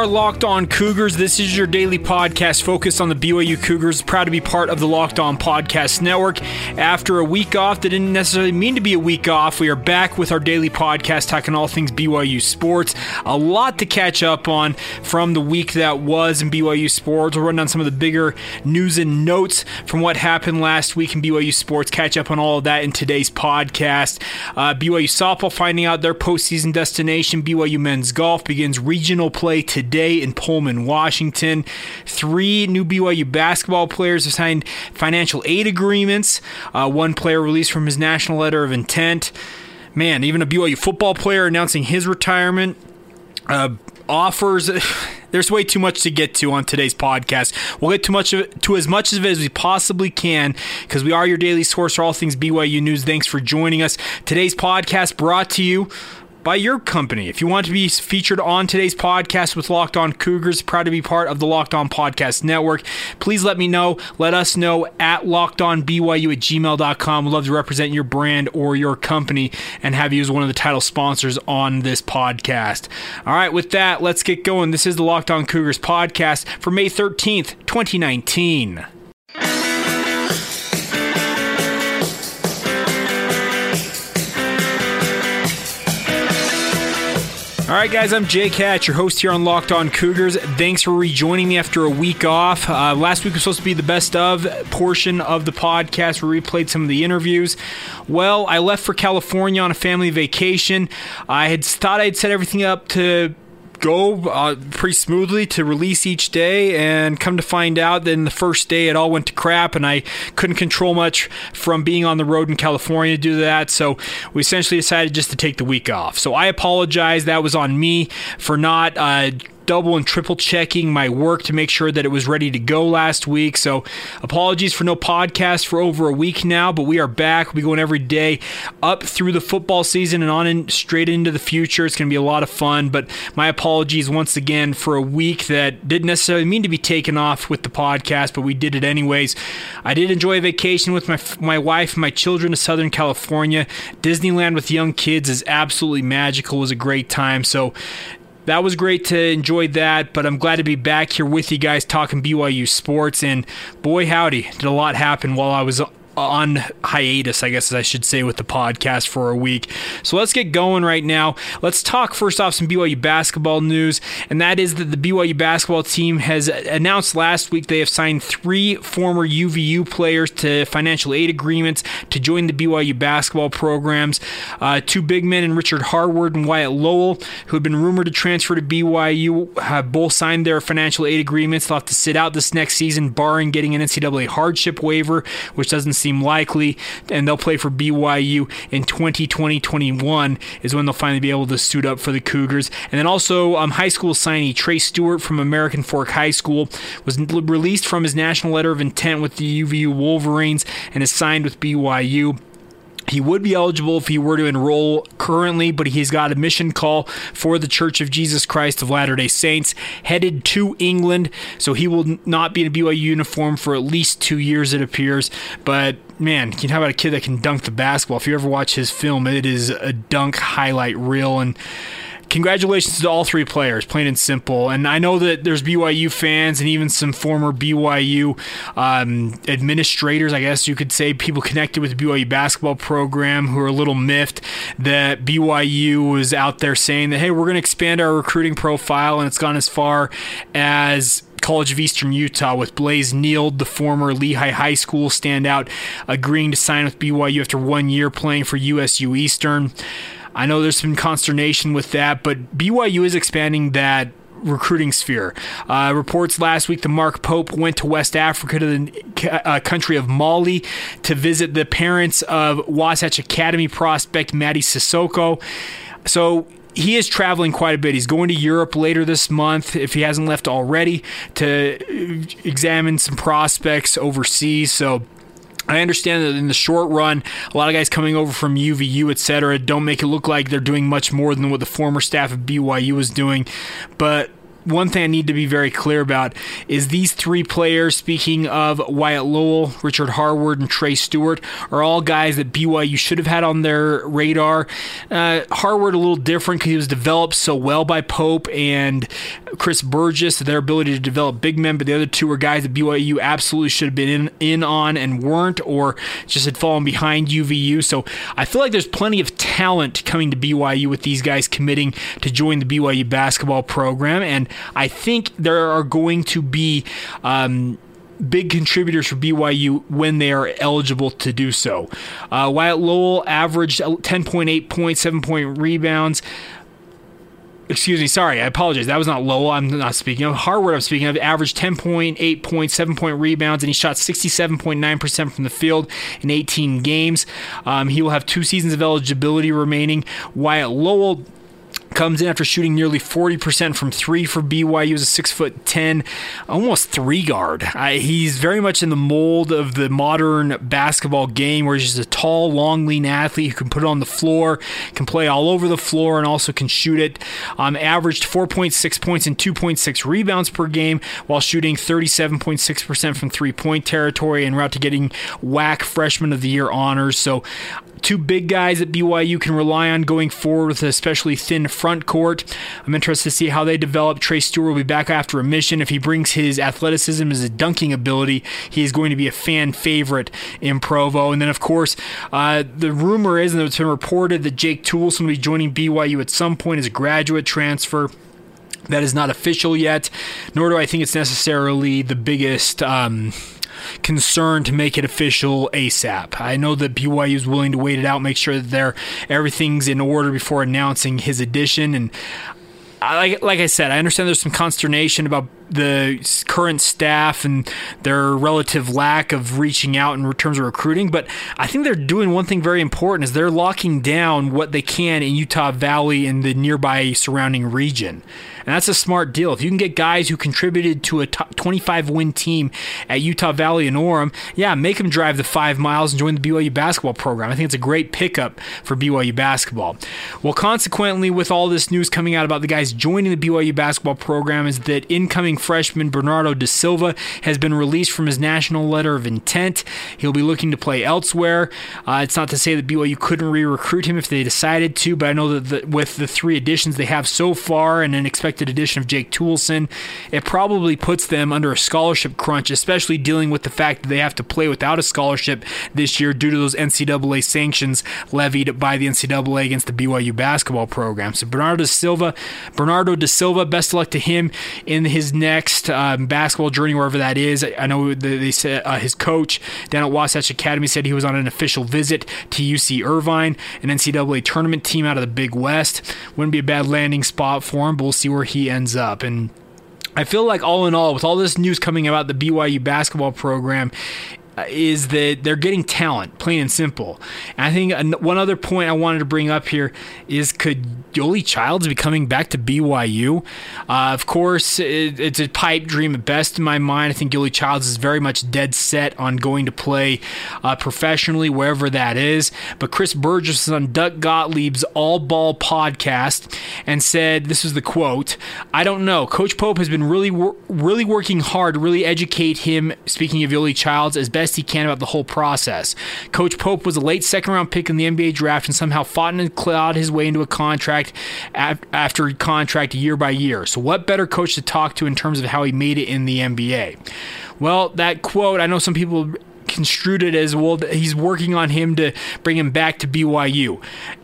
Are locked on Cougars. This is your daily podcast focused on the BYU Cougars. Proud to be part of the Locked On Podcast Network. After a week off that didn't necessarily mean to be a week off, we are back with our daily podcast talking all things BYU sports. A lot to catch up on from the week that was in BYU sports. We'll run down some of the bigger news and notes from what happened last week in BYU sports. Catch up on all of that in today's podcast. Uh, BYU softball finding out their postseason destination. BYU men's golf begins regional play play today in Pullman, Washington. Three new BYU basketball players have signed financial aid agreements. Uh, one player released from his national letter of intent. Man, even a BYU football player announcing his retirement. Uh, offers. There's way too much to get to on today's podcast. We'll get too much of it, to as much of it as we possibly can because we are your daily source for all things BYU news. Thanks for joining us. Today's podcast brought to you by your company. If you want to be featured on today's podcast with Locked On Cougars, proud to be part of the Locked On Podcast Network, please let me know. Let us know at lockedonbyu at gmail.com. We'd love to represent your brand or your company and have you as one of the title sponsors on this podcast. All right, with that, let's get going. This is the Locked On Cougars podcast for May 13th, 2019. All right, guys, I'm Jake Hatch, your host here on Locked On Cougars. Thanks for rejoining me after a week off. Uh, last week was supposed to be the best of portion of the podcast we replayed some of the interviews. Well, I left for California on a family vacation. I had thought I'd set everything up to go uh, pretty smoothly to release each day, and come to find out that in the first day it all went to crap, and I couldn't control much from being on the road in California to do that. So we essentially decided just to take the week off. So I apologize. That was on me for not. Uh, double and triple checking my work to make sure that it was ready to go last week. So apologies for no podcast for over a week now, but we are back. We'll be going every day up through the football season and on in, straight into the future. It's going to be a lot of fun, but my apologies once again for a week that didn't necessarily mean to be taken off with the podcast, but we did it anyways. I did enjoy a vacation with my my wife and my children to Southern California. Disneyland with young kids is absolutely magical. It was a great time. So that was great to enjoy that, but I'm glad to be back here with you guys talking BYU sports. And boy, howdy, did a lot happen while I was on hiatus, I guess I should say, with the podcast for a week. So let's get going right now. Let's talk first off some BYU basketball news, and that is that the BYU basketball team has announced last week they have signed three former UVU players to financial aid agreements to join the BYU basketball programs. Uh, two big men in Richard Harward and Wyatt Lowell, who had been rumored to transfer to BYU, have both signed their financial aid agreements. They'll have to sit out this next season, barring getting an NCAA hardship waiver, which doesn't seem likely, and they'll play for BYU in 2020-21 is when they'll finally be able to suit up for the Cougars. And then also um, high school signee Trey Stewart from American Fork High School was released from his national letter of intent with the UVU Wolverines and is signed with BYU. He would be eligible if he were to enroll currently, but he's got a mission call for the Church of Jesus Christ of Latter day Saints headed to England. So he will not be in a BYU uniform for at least two years, it appears. But man, can you how about a kid that can dunk the basketball? If you ever watch his film, it is a dunk highlight reel. And congratulations to all three players, plain and simple. And I know that there's BYU fans and even some former BYU um, administrators, I guess you could say, people connected with the BYU basketball program who are a little miffed that BYU was out there saying that, hey, we're going to expand our recruiting profile, and it's gone as far as College of Eastern Utah with Blaze Neild, the former Lehi High School standout, agreeing to sign with BYU after one year playing for USU Eastern. I know there's some consternation with that, but BYU is expanding that recruiting sphere. Uh, reports last week that Mark Pope went to West Africa to the uh, country of Mali to visit the parents of Wasatch Academy prospect Mady Sissoko. So he is traveling quite a bit. He's going to Europe later this month, if he hasn't left already, to examine some prospects overseas. So I understand that in the short run, a lot of guys coming over from UVU, et cetera, don't make it look like they're doing much more than what the former staff of BYU was doing. But one thing I need to be very clear about is these three players, speaking of Wyatt Lowell, Richard Harward, and Trey Stewart, are all guys that BYU should have had on their radar. Uh, Harward a little different because he was developed so well by Pope and Chris Burgess, their ability to develop big men, but the other two were guys that BYU absolutely should have been in, in on and weren't, or just had fallen behind UVU. So I feel like there's plenty of talent coming to BYU with these guys committing to join the BYU basketball program. And I think there are going to be. Um, big contributors for BYU when they are eligible to do so. Uh, Wyatt Lowell averaged 10.8 points, 7 point rebounds. Excuse me, sorry, I apologize. That was not Lowell. I'm not speaking of. Harward, I'm speaking of, averaged 10.8 points, 7 point rebounds, and he shot 67.9% from the field in 18 games. Um, he will have two seasons of eligibility remaining. Wyatt Lowell comes in after shooting nearly 40% from three for BYU. He's a six foot ten, almost three guard. I, he's very much in the mold of the modern basketball game, where he's just a tall, long, lean athlete who can put it on the floor, can play all over the floor, and also can shoot it. Um, averaged 4.6 points and 2.6 rebounds per game while shooting 37.6% from three point territory and route to getting WAC Freshman of the Year honors. So two big guys that BYU can rely on going forward with an especially thin front court. I'm interested to see how they develop. Trey Stewart will be back after a mission. If he brings his athleticism, his dunking ability, he is going to be a fan favorite in Provo. And then, of course, uh, the rumor is, and it's been reported, that Jake Toolson will be joining BYU at some point as a graduate transfer. That is not official yet, nor do I think it's necessarily the biggest. Um, concern to make it official ASAP. I know that BYU is willing to wait it out, make sure that they everything's in order before announcing his addition. And I, like, like I said, I understand there's some consternation about the current staff and their relative lack of reaching out in terms of recruiting. But I think they're doing one thing very important is they're locking down what they can in Utah Valley and the nearby surrounding region. And that's a smart deal. If you can get guys who contributed to a 25 win team at Utah Valley and Orem, yeah, make them drive the five miles and join the BYU basketball program. I think it's a great pickup for BYU basketball. Well, consequently, with all this news coming out about the guys joining the BYU basketball program, is that incoming freshman Bernardo da Silva has been released from his national letter of intent. He'll be looking to play elsewhere. Uh, it's not to say that BYU couldn't re recruit him if they decided to, but I know that the, with the three additions they have so far and an expected addition of Jake Toolson, it probably puts them under a scholarship crunch, especially dealing with the fact that they have to play without a scholarship this year due to those NCAA sanctions levied by the NCAA against the BYU basketball program. So Bernardo Silva, Bernardo da Silva, best of luck to him in his next next um, basketball journey, wherever that is. I know they said uh, his coach down at Wasatch Academy said he was on an official visit to UC Irvine, an NCAA tournament team out of the Big West. Wouldn't be a bad landing spot for him, but we'll see where he ends up. And I feel like all in all, with all this news coming about the BYU basketball program, is that they're getting talent, plain and simple. And I think one other point I wanted to bring up here is could Yoeli Childs be coming back to BYU? Uh, of course, it, it's a pipe dream at best in my mind. I think Yoeli Childs is very much dead set on going to play uh, professionally wherever that is. But Chris Burgess was on Doug Gottlieb's All Ball podcast and said, "This is the quote: I don't know. Coach Pope has been really, really working hard to really educate him. Speaking of Yoeli Childs, as best." Best he can about the whole process. Coach Pope was a late second round pick in the NBA draft and somehow fought and clawed his way into a contract after contract year by year. So, what better coach to talk to in terms of how he made it in the NBA? Well, that quote, I know some people construed it as well he's working on him to bring him back to BYU.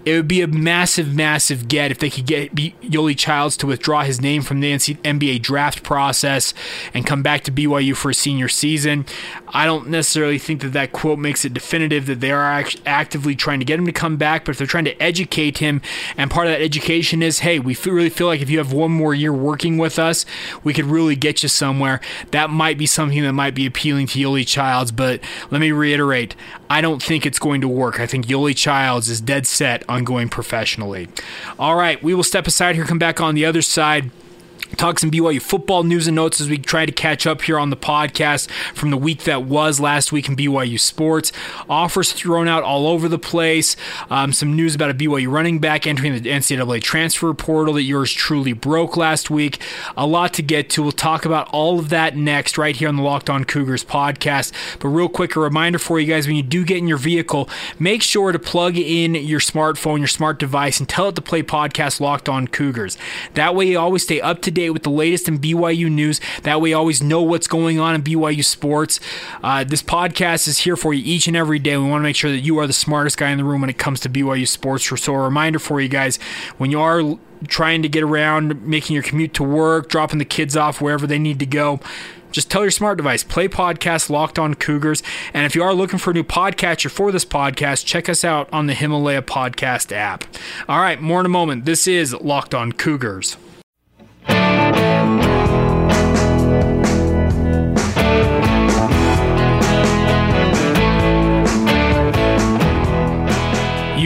It would be a massive, massive get if they could get Yoeli Childs to withdraw his name from the NBA draft process and come back to BYU for a senior season. I don't necessarily think that that quote makes it definitive that they are act- actively trying to get him to come back, but if they're trying to educate him, and part of that education is, hey, we really feel like if you have one more year working with us, we could really get you somewhere. That might be something that might be appealing to Yoeli Childs, but let me reiterate, I don't think it's going to work. I think Yoeli Childs is dead set on going professionally. All right, we will step aside here, come back on the other side. Talk some BYU football news and notes as we try to catch up here on the podcast from the week that was last week in BYU sports. Offers thrown out all over the place. Um, some news about a BYU running back entering the NCAA transfer portal that yours truly broke last week. A lot to get to. We'll talk about all of that next right here on the Locked On Cougars podcast. But real quick, a reminder for you guys when you do get in your vehicle, make sure to plug in your smartphone, your smart device, and tell it to play podcast Locked On Cougars. That way you always stay up to date with the latest in BYU news. That way, you always know what's going on in BYU sports. Uh, this podcast is here for you each and every day. We want to make sure that you are the smartest guy in the room when it comes to BYU sports. So, a reminder for you guys when you are trying to get around, making your commute to work, dropping the kids off wherever they need to go just tell your smart device, play podcast Locked On Cougars. And if you are looking for a new podcatcher for this podcast, check us out on the Himalaya Podcast app. All right, more in a moment. This is Locked On Cougars. You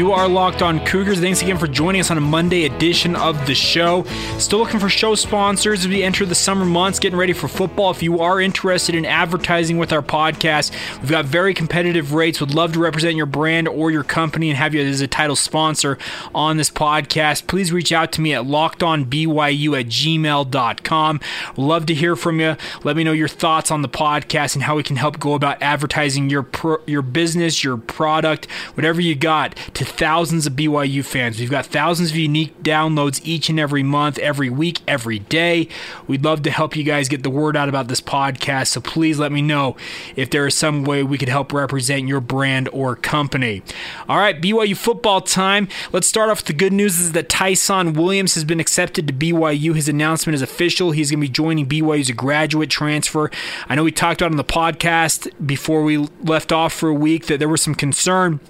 are locked on Cougars. Thanks again for joining us on a Monday edition of the show. Still looking for show sponsors as we enter the summer months, getting ready for football. If you are interested in advertising with our podcast, we've got very competitive rates. Would love to represent your brand or your company and have you as a title sponsor on this podcast. Please reach out to me at lockedonbyu at gmail.com. Love to hear from you. Let me know your thoughts on the podcast and how we can help go about advertising your pro, your business, your product, whatever you got to thousands of BYU fans. We've got thousands of unique downloads each and every month, every week, every day. We'd love to help you guys get the word out about this podcast. So please let me know if there is some way we could help represent your brand or company. All right, BYU football time. Let's start off with the good news is that Tyson Williams has been accepted to BYU. His announcement is official. He's going to be joining BYU as a graduate transfer. I know we talked about on the podcast before we left off for a week that there was some concern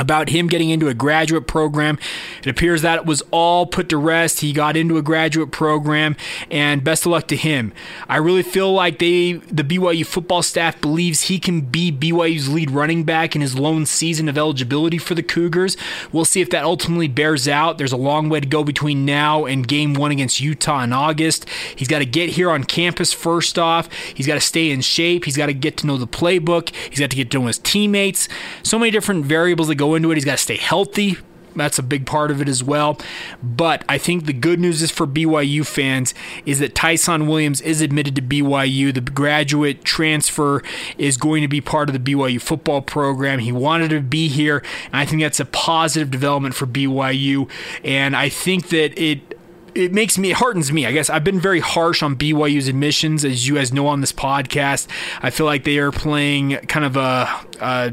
about him getting into a graduate program. It appears that it was all put to rest. He got into a graduate program, and best of luck to him. I really feel like they, the BYU football staff, believes he can be BYU's lead running back in his lone season of eligibility for the Cougars. We'll see if that ultimately bears out. There's a long way to go between now and game one against Utah in August. He's got to get here on campus first off. He's got to stay in shape. He's got to get to know the playbook. He's got to get to know his teammates. So many different variables that go into it. He's got to stay healthy. That's a big part of it as well. But I think the good news is for BYU fans is that Tyson Williams is admitted to BYU. The graduate transfer is going to be part of the BYU football program. He wanted to be here, and I think that's a positive development for BYU. And I think that it it makes me it hardens me. I guess I've been very harsh on BYU's admissions, as you guys know on this podcast. I feel like they are playing kind of a, a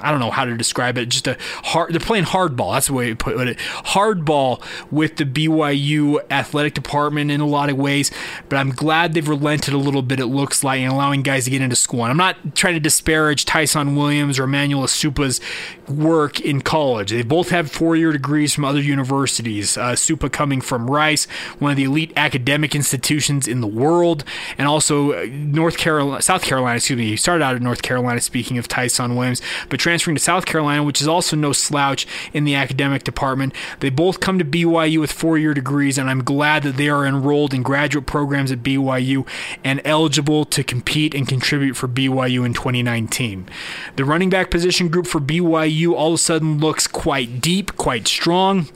I don't know how to describe it. Just a hard. They're playing hardball. That's the way to put it. Hardball with the BYU athletic department in a lot of ways. But I'm glad they've relented a little bit. It looks like and allowing guys to get into school. And I'm not trying to disparage Tyson Williams or Emmanuel Esukpa's work in college. They both have four-year degrees from other universities. Uh, Supa coming from Rice, one of the elite academic institutions in the world, and also uh, North Carolina, South Carolina. Excuse me. He started out at North Carolina. Speaking of Tyson Williams, but transferring to South Carolina, which is also no slouch in the academic department. They both come to BYU with four year degrees, and I'm glad that they are enrolled in graduate programs at BYU and eligible to compete and contribute for BYU in 2019. The running back position group for BYU all of a sudden looks quite deep, quite strong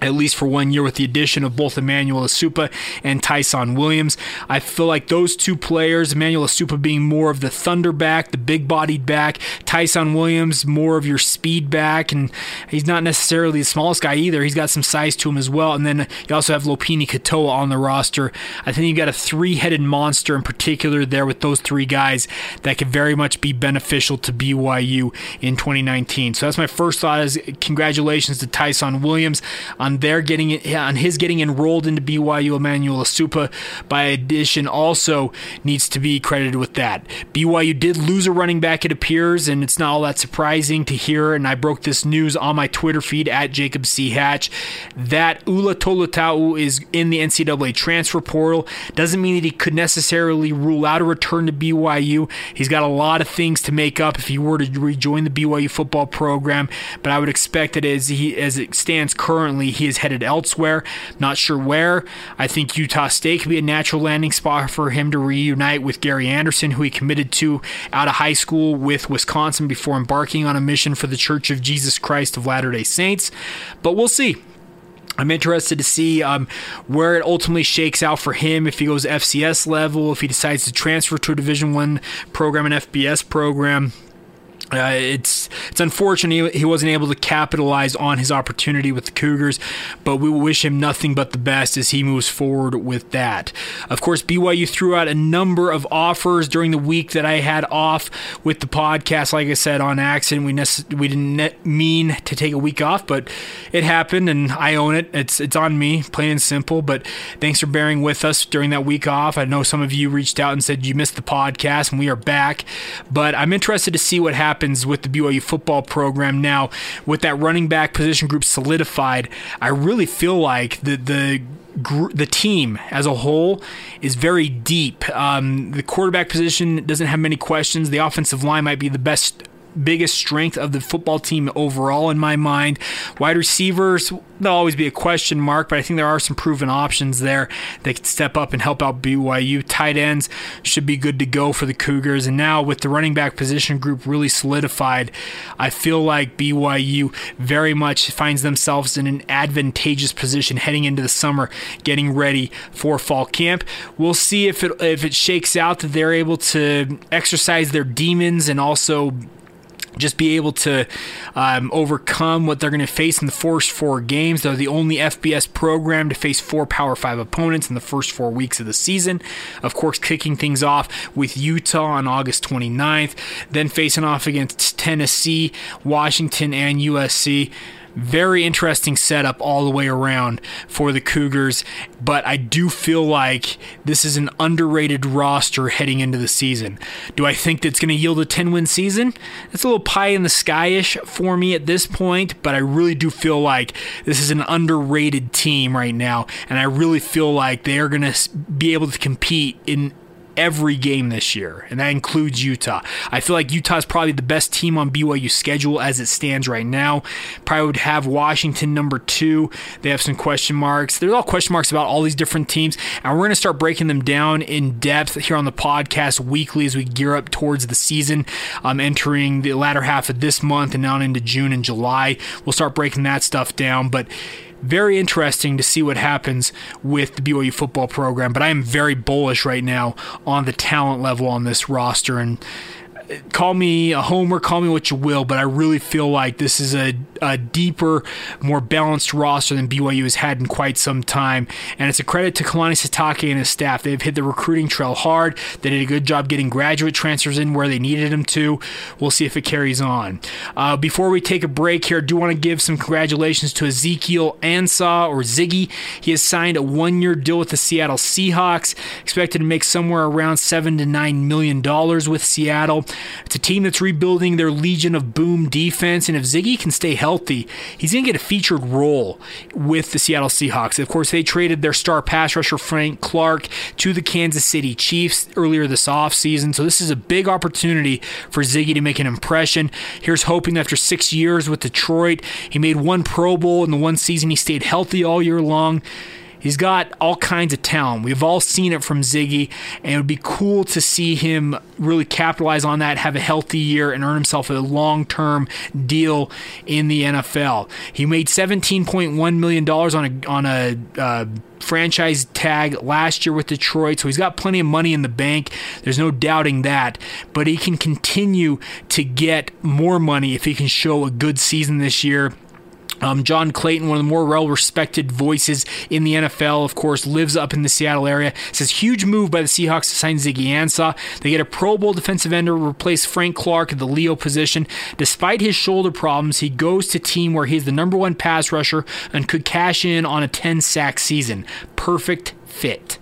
at least for one year with the addition of both Emmanuel Esukpa and Tyson Williams. I feel like those two players, Emmanuel Esukpa being more of the thunder back, the big bodied back, Tyson Williams more of your speed back, and he's not necessarily the smallest guy either. He's got some size to him as well. And then you also have Lopini Katoa on the roster. I think you've got a three headed monster in particular there with those three guys that could very much be beneficial to BYU in 2019. So that's my first thought is congratulations to Tyson Williams on their getting on his getting enrolled into BYU. Emmanuel Esukpa by addition, also needs to be credited with that. BYU did lose a running back, it appears, and it's not all that surprising to hear. And I broke this news on my Twitter feed at Jacob C. Hatch that Ula Tolutau is in the NCAA transfer portal. Doesn't mean that he could necessarily rule out a return to BYU. He's got a lot of things to make up if he were to rejoin the BYU football program, but I would expect that as he as it stands currently, he is headed elsewhere. Not sure where. I think Utah State could be a natural landing spot for him to reunite with Gary Anderson, who he committed to out of high school with Wisconsin before embarking on a mission for the Church of Jesus Christ of Latter day Saints. But we'll see. I'm interested to see um, where it ultimately shakes out for him. If he goes FCS level, if he decides to transfer to a Division One program, an FBS program. Uh, it's it's unfortunate he, he wasn't able to capitalize on his opportunity with the Cougars, but we wish him nothing but the best as he moves forward with that. Of course, BYU threw out a number of offers during the week that I had off with the podcast. Like I said, on accident, we nec- we didn't mean to take a week off, but it happened, and I own it. It's it's on me, plain and simple. But thanks for bearing with us during that week off. I know some of you reached out and said you missed the podcast, and we are back. But I'm interested to see what happens happens with the BYU football program now with that running back position group solidified. I really feel like the the the team as a whole is very deep. Um, the quarterback position doesn't have many questions. The offensive line might be the best biggest strength of the football team overall in my mind. Wide receivers, there'll always be a question mark, but I think there are some proven options there that can step up and help out BYU. Tight ends should be good to go for the Cougars. And now with the running back position group really solidified, I feel like BYU very much finds themselves in an advantageous position heading into the summer, getting ready for fall camp. We'll see if it if it shakes out that they're able to exercise their demons and also just be able to um, overcome what they're going to face in the first four games. They're the only FBS program to face four Power Five opponents in the first four weeks of the season. Of course, kicking things off with Utah on August 29th, then facing off against Tennessee, Washington, and USC. Very interesting setup all the way around for the Cougars, but I do feel like this is an underrated roster heading into the season. Do I think that's going to yield a 10 win season? It's a little pie in the sky ish for me at this point, but I really do feel like this is an underrated team right now, and I really feel like they are going to be able to compete in every game this year, and that includes Utah. I feel like Utah is probably the best team on BYU's schedule as it stands right now. Probably would have Washington number two. They have some question marks. There's all question marks about all these different teams, and we're going to start breaking them down in depth here on the podcast weekly as we gear up towards the season, um, entering the latter half of this month and now into June and July. We'll start breaking that stuff down, but very interesting to see what happens with the BYU football program. But I am very bullish right now on the talent level on this roster and call me a homer, call me what you will, but I really feel like this is a, a deeper, more balanced roster than BYU has had in quite some time. And it's a credit to Kalani Sitake and his staff. They've hit the recruiting trail hard. They did a good job getting graduate transfers in where they needed them to. We'll see if it carries on. Uh, before we take a break here, I do want to give some congratulations to Ezekiel Ansah or Ziggy. He has signed a one year deal with the Seattle Seahawks, expected to make somewhere around seven to nine million dollars with Seattle. It's a team that's rebuilding their Legion of Boom defense, and if Ziggy can stay healthy, he's going to get a featured role with the Seattle Seahawks. Of course, they traded their star pass rusher Frank Clark to the Kansas City Chiefs earlier this offseason, so this is a big opportunity for Ziggy to make an impression. Here's hoping after six years with Detroit, he made one Pro Bowl in the one season he stayed healthy all year long. He's got all kinds of talent. We've all seen it from Ziggy, and it would be cool to see him really capitalize on that, have a healthy year, and earn himself a long term deal in the NFL. He made $17.1 million on a, on a uh, franchise tag last year with Detroit, so he's got plenty of money in the bank. There's no doubting that. But he can continue to get more money if he can show a good season this year um, John Clayton, one of the more well respected voices in the NFL, of course, lives up in the Seattle area. Says huge move by the Seahawks to sign Ziggy Ansah. They get a Pro Bowl defensive end to replace Frank Clark at the Leo position. Despite his shoulder problems, he goes to team where he's the number one pass rusher and could cash in on a 10 sack season. Perfect fit.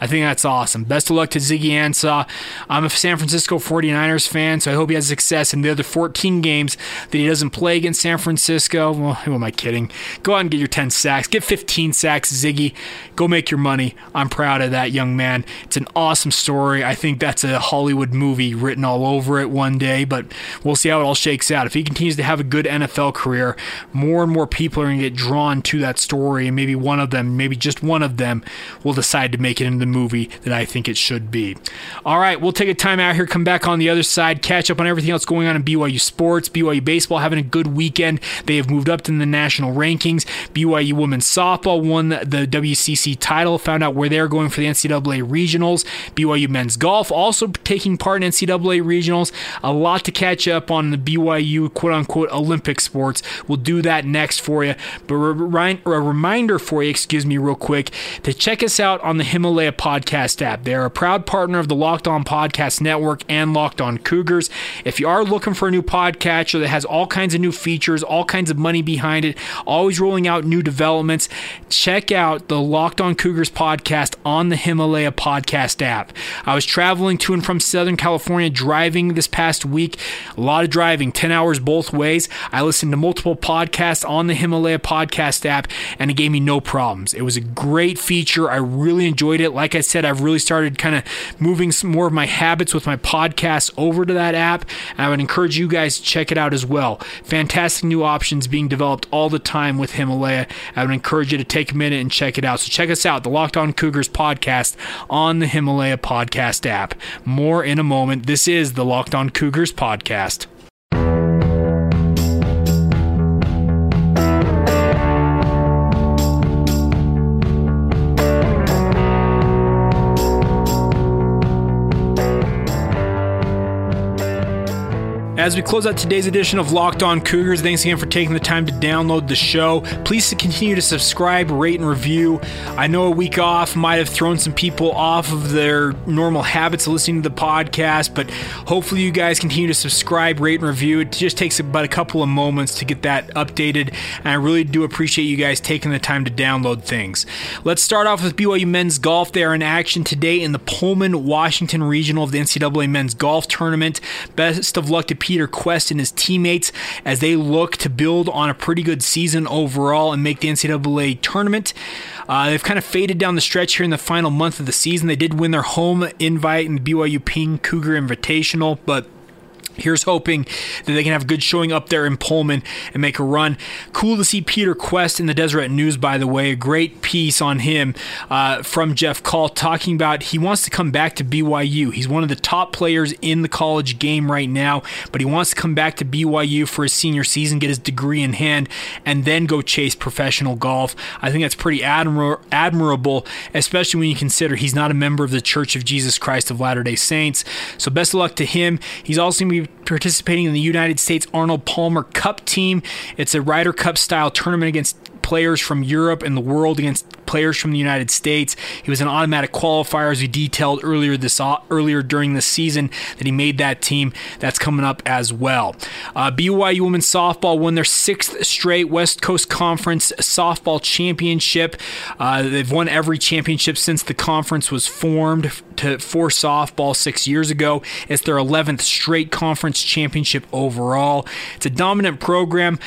I think that's awesome. Best of luck to Ziggy Ansah. I'm a San Francisco 49ers fan, so I hope he has success in the other 14 games that he doesn't play against San Francisco. Well, who am I kidding? Go out and get your 10 sacks. Get 15 sacks, Ziggy. Go make your money. I'm proud of that young man. It's an awesome story. I think that's a Hollywood movie written all over it one day, but we'll see how it all shakes out. If he continues to have a good NFL career, more and more people are going to get drawn to that story, and maybe one of them, maybe just one of them, will decide to make it into the movie that I think it should be. All right, we'll take a time out here, come back on the other side, catch up on everything else going on in BYU sports, BYU baseball having a good weekend. They have moved up to the national rankings. BYU women's softball won the WCC title, found out where they're going for the NCAA regionals. BYU men's golf also taking part in NCAA regionals. A lot to catch up on the BYU quote unquote Olympic sports. We'll do that next for you. But a reminder for you, excuse me, real quick, to check us out on the Himalaya podcast app. They're a proud partner of the Locked On Podcast Network and Locked On Cougars. If you are looking for a new podcatcher that has all kinds of new features, all kinds of money behind it, always rolling out new developments, check out the Locked On Cougars podcast on the Himalaya podcast app. I was traveling to and from Southern California driving this past week, a lot of driving, 10 hours both ways. I listened to multiple podcasts on the Himalaya podcast app and it gave me no problems. It was a great feature. I really enjoyed it. Like I said, I've really started kind of moving some more of my habits with my podcast over to that app. And I would encourage you guys to check it out as well. Fantastic new options being developed all the time with Himalaya. I would encourage you to take a minute and check it out. So check us out, the Locked On Cougars podcast on the Himalaya podcast app. More in a moment. This is the Locked On Cougars podcast. As we close out today's edition of Locked On Cougars, thanks again for taking the time to download the show. Please continue to subscribe, rate, and review. I know a week off might have thrown some people off of their normal habits of listening to the podcast, but hopefully you guys continue to subscribe, rate, and review. It just takes about a couple of moments to get that updated, and I really do appreciate you guys taking the time to download things. Let's start off with BYU men's golf. They are in action today in the Pullman, Washington regional of the NCAA men's golf tournament. Best of luck to Peter Peter Kuest and his teammates as they look to build on a pretty good season overall and make the NCAA tournament. Uh, they've kind of faded down the stretch here in the final month of the season. They did win their home invite in the BYU Ping Cougar Invitational, but Here's hoping that they can have a good showing up there in Pullman and make a run. Cool to see Peter Kuest in the Deseret News, by the way. A great piece on him uh, from Jeff Call talking about he wants to come back to BYU. He's one of the top players in the college game right now, but he wants to come back to BYU for his senior season, get his degree in hand, and then go chase professional golf. I think that's pretty admir- admirable, especially when you consider he's not a member of the Church of Jesus Christ of Latter day Saints. So, best of luck to him. He's also going to be participating in the United States Arnold Palmer Cup team. It's a Ryder Cup style tournament against players from Europe and the world against players from the United States. He was an automatic qualifier, as we detailed earlier this earlier during the season that he made that team. That's coming up as well. Uh, BYU women's softball won their sixth straight West Coast Conference softball championship. Uh, they've won every championship since the conference was formed to for softball six years ago. It's their 11th straight conference championship overall. It's a dominant program.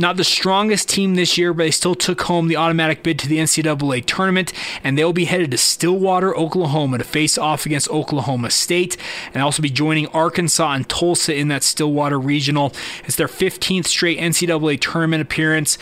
Not the strongest team this year, but they still took home the automatic bid to the NCAA tournament, and they'll be headed to Stillwater, Oklahoma to face off against Oklahoma State, and also be joining Arkansas and Tulsa in that Stillwater regional. It's their 15th straight NCAA tournament appearance.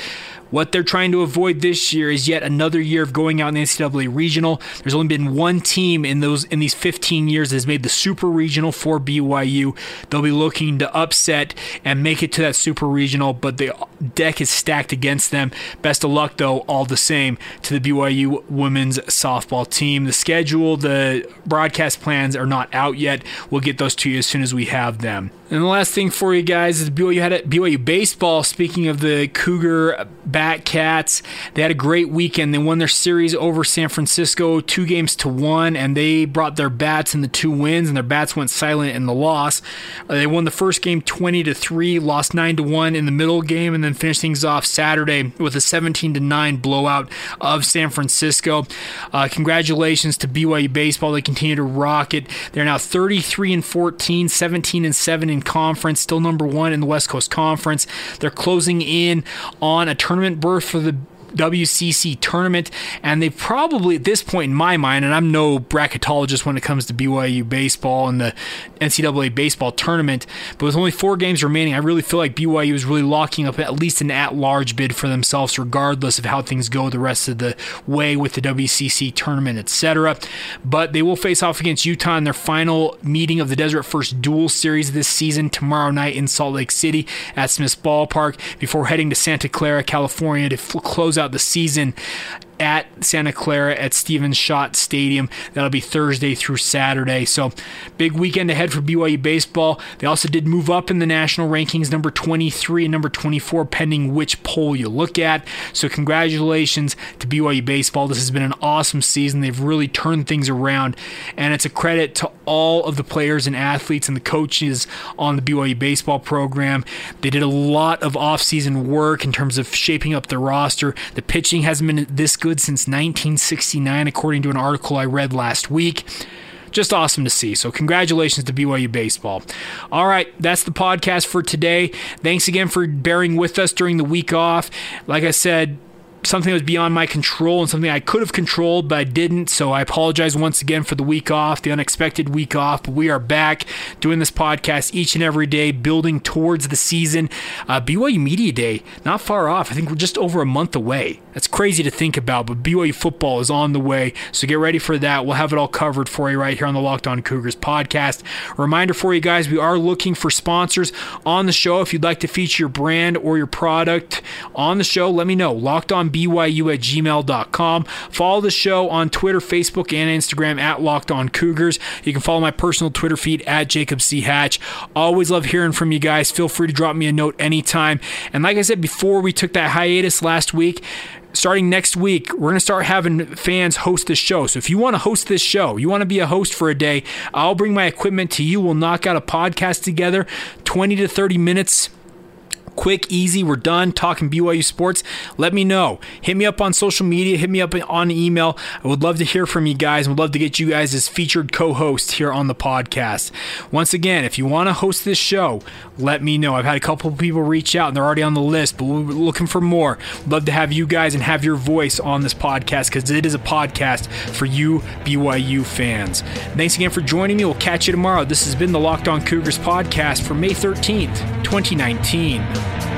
What they're trying to avoid this year is yet another year of going out in the NCAA regional. There's only been one team in those in these 15 years that has made the super regional for BYU. They'll be looking to upset and make it to that super regional, but the deck is stacked against them. Best of luck though, all the same, to the BYU women's softball team. The schedule, the broadcast plans are not out yet. We'll get those to you as soon as we have them. And the last thing for you guys is BYU had a, BYU baseball. Speaking of the Cougar Batcats. They had a great weekend. They won their series over San Francisco, two games to one, and they brought their bats in the two wins, and their bats went silent in the loss. Uh, they won the first game 20 to three, lost nine to one in the middle game, and then finished things off Saturday with a 17 to nine blowout of San Francisco. Uh, congratulations to BYU baseball. They continue to rock it. They're now 33 and 14, 17 and seven in conference, still number one in the West Coast Conference. They're closing in on a tournament berth for the WCC tournament, and they probably at this point in my mind, and I'm no bracketologist when it comes to BYU baseball and the NCAA baseball tournament, but with only four games remaining, I really feel like BYU is really locking up at least an at-large bid for themselves, regardless of how things go the rest of the way with the WCC tournament, etc. But they will face off against Utah in their final meeting of the Deseret First Duel Series this season tomorrow night in Salt Lake City at Smith's Ballpark before heading to Santa Clara, California to f- close out the season at Santa Clara at Stephen Schott Stadium. That'll be Thursday through Saturday. So, big weekend ahead for BYU baseball. They also did move up in the national rankings, number 23 and number 24, pending which poll you look at. So, congratulations to BYU baseball. This has been an awesome season. They've really turned things around, and it's a credit to all of the players and athletes and the coaches on the BYU baseball program. They did a lot of offseason work in terms of shaping up the roster. The pitching hasn't been this good good since 1969, according to an article I read last week just awesome to see. So, congratulations to BYU Baseball. All right, that's the podcast for today. Thanks again for bearing with us during the week off. Like I said, something that was beyond my control and something I could have controlled, but I didn't. So I apologize once again for the week off, the unexpected week off. But we are back doing this podcast each and every day, building towards the season. Uh, BYU Media Day, not far off. I think we're just over a month away. That's crazy to think about, but BYU football is on the way. So get ready for that. We'll have it all covered for you right here on the Locked On Cougars podcast. A reminder for you guys, we are looking for sponsors on the show. If you'd like to feature your brand or your product on the show, let me know. Locked on byu at gmail.com. Follow the show on Twitter, Facebook, and Instagram at Locked On Cougars. You can follow my personal Twitter feed at Jacob C. Hatch. Always love hearing from you guys. Feel free to drop me a note anytime. And like I said before, we took that hiatus last week starting next week, we're going to start having fans host this show. So if you want to host this show, you want to be a host for a day, I'll bring my equipment to you. We'll knock out a podcast together, 20 to 30 minutes quick, easy. We're done talking BYU sports. Let me know. Hit me up on social media. Hit me up on email. I would love to hear from you guys. I would love to get you guys as featured co-hosts here on the podcast. Once again, if you want to host this show, let me know. I've had a couple people reach out and they're already on the list, but we're looking for more. Love to have you guys and have your voice on this podcast because it is a podcast for you BYU fans. Thanks again for joining me. We'll catch you tomorrow. This has been the Locked On Cougars podcast for May 13th, 2019. Thank you.